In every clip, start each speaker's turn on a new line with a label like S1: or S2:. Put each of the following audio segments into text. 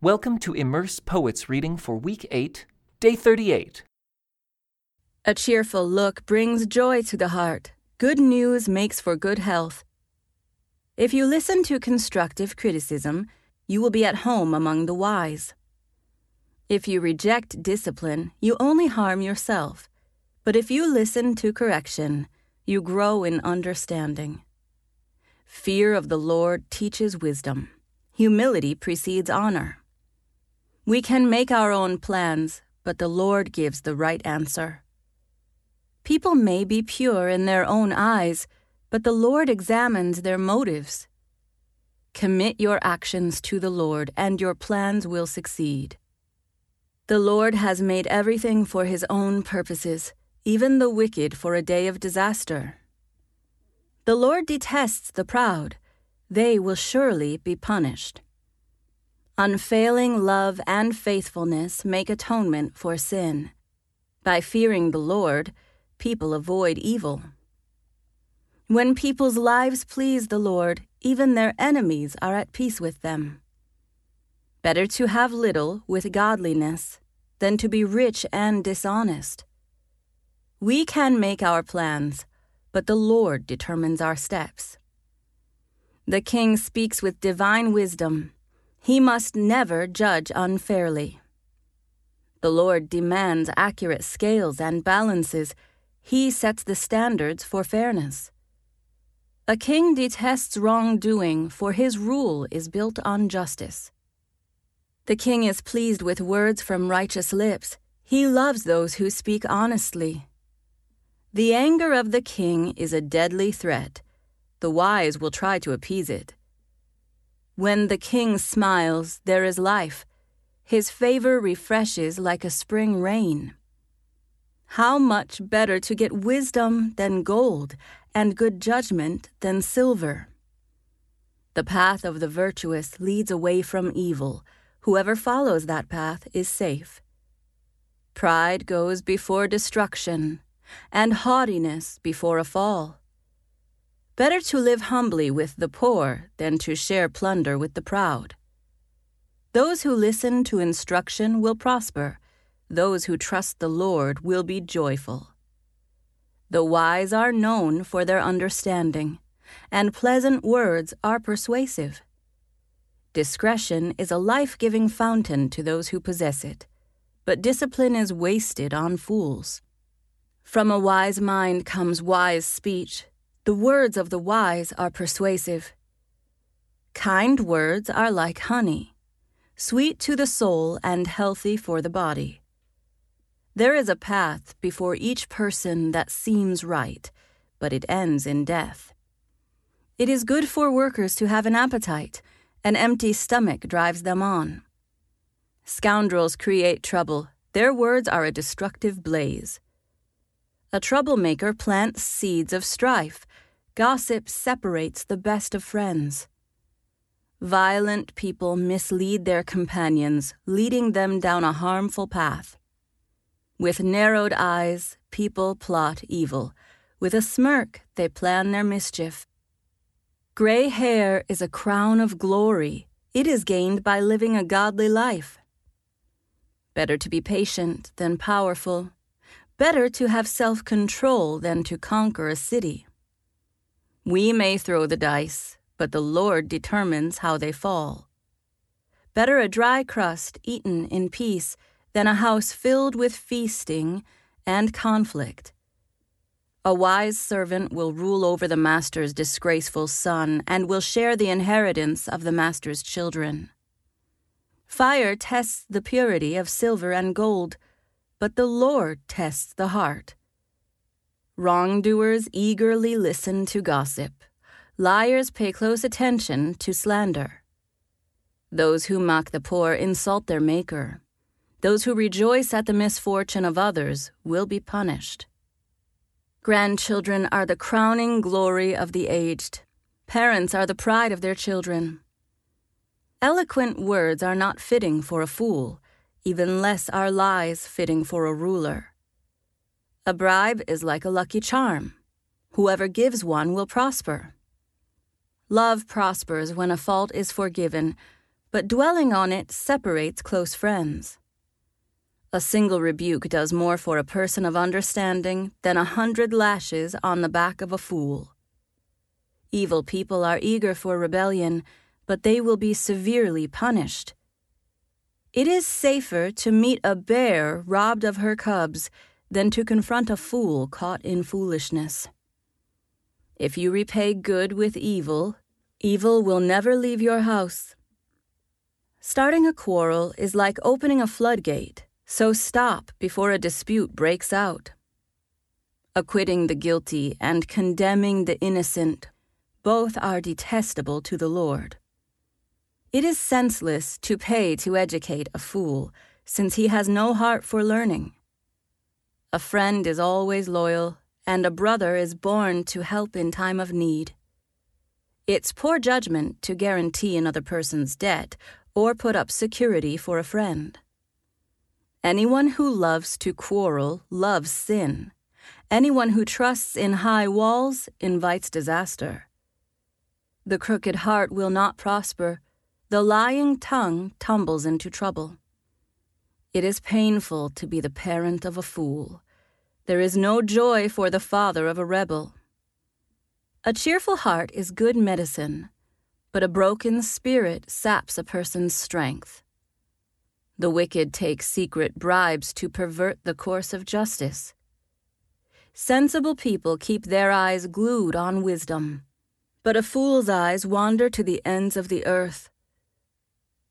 S1: Welcome to Immerse Poets reading for week 8, day 38.
S2: A cheerful look brings joy to the heart. Good news makes for good health. If you listen to constructive criticism, you will be at home among the wise. If you reject discipline, you only harm yourself. But if you listen to correction, you grow in understanding. Fear of the Lord teaches wisdom. Humility precedes honor. We can make our own plans, but the Lord gives the right answer. People may be pure in their own eyes, but the Lord examines their motives. Commit your actions to the Lord, and your plans will succeed. The Lord has made everything for his own purposes, even the wicked for a day of disaster. The Lord detests the proud, they will surely be punished. Unfailing love and faithfulness make atonement for sin. By fearing the Lord, people avoid evil. When people's lives please the Lord, even their enemies are at peace with them. Better to have little with godliness than to be rich and dishonest. We can make our plans, but the Lord determines our steps. The king speaks with divine wisdom he must never judge unfairly. The Lord demands accurate scales and balances. He sets the standards for fairness. A king detests wrongdoing, for his rule is built on justice. The king is pleased with words from righteous lips. He loves those who speak honestly. The anger of the king is a deadly threat. The wise will try to appease it. When the king smiles, there is life. His favor refreshes like a spring rain. How much better to get wisdom than gold, and good judgment than silver. The path of the virtuous leads away from evil. Whoever follows that path is safe. Pride goes before destruction, and haughtiness before a fall. Better to live humbly with the poor than to share plunder with the proud. Those who listen to instruction will prosper. Those who trust the Lord will be joyful. The wise are known for their understanding, and pleasant words are persuasive. Discretion is a life giving fountain to those who possess it, but discipline is wasted on fools. From a wise mind comes wise speech the words of the wise are persuasive. Kind words are like honey, sweet to the soul and healthy for the body. There is a path before each person that seems right, but it ends in death. It is good for workers to have an appetite, an empty stomach drives them on. Scoundrels create trouble, their words are a destructive blaze. A troublemaker plants seeds of strife. Gossip separates the best of friends. Violent people mislead their companions, leading them down a harmful path. With narrowed eyes, people plot evil. With a smirk, they plan their mischief. Gray hair is a crown of glory. It is gained by living a godly life. Better to be patient than powerful. Better to have self control than to conquer a city. We may throw the dice, but the Lord determines how they fall. Better a dry crust eaten in peace than a house filled with feasting and conflict. A wise servant will rule over the master's disgraceful son and will share the inheritance of the master's children. Fire tests the purity of silver and gold but the Lord tests the heart. Wrongdoers eagerly listen to gossip. Liars pay close attention to slander. Those who mock the poor insult their Maker. Those who rejoice at the misfortune of others will be punished. Grandchildren are the crowning glory of the aged. Parents are the pride of their children. Eloquent words are not fitting for a fool, even less are lies fitting for a ruler. A bribe is like a lucky charm. Whoever gives one will prosper. Love prospers when a fault is forgiven, but dwelling on it separates close friends. A single rebuke does more for a person of understanding than a hundred lashes on the back of a fool. Evil people are eager for rebellion, but they will be severely punished. It is safer to meet a bear robbed of her cubs than to confront a fool caught in foolishness. If you repay good with evil, evil will never leave your house. Starting a quarrel is like opening a floodgate, so stop before a dispute breaks out. Acquitting the guilty and condemning the innocent, both are detestable to the Lord. It is senseless to pay to educate a fool, since he has no heart for learning. A friend is always loyal, and a brother is born to help in time of need. It's poor judgment to guarantee another person's debt or put up security for a friend. Anyone who loves to quarrel loves sin. Anyone who trusts in high walls invites disaster. The crooked heart will not prosper the lying tongue tumbles into trouble. It is painful to be the parent of a fool. There is no joy for the father of a rebel. A cheerful heart is good medicine, but a broken spirit saps a person's strength. The wicked take secret bribes to pervert the course of justice. Sensible people keep their eyes glued on wisdom, but a fool's eyes wander to the ends of the earth.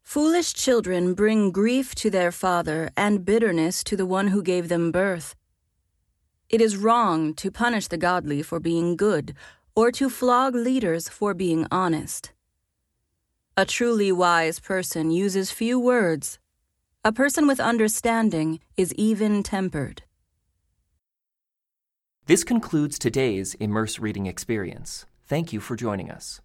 S2: Foolish children bring grief to their father and bitterness to the one who gave them birth. It is wrong to punish the godly for being good or to flog leaders for being honest. A truly wise person uses few words. A person with understanding is even tempered.
S1: This concludes today's Immerse Reading Experience. Thank you for joining us.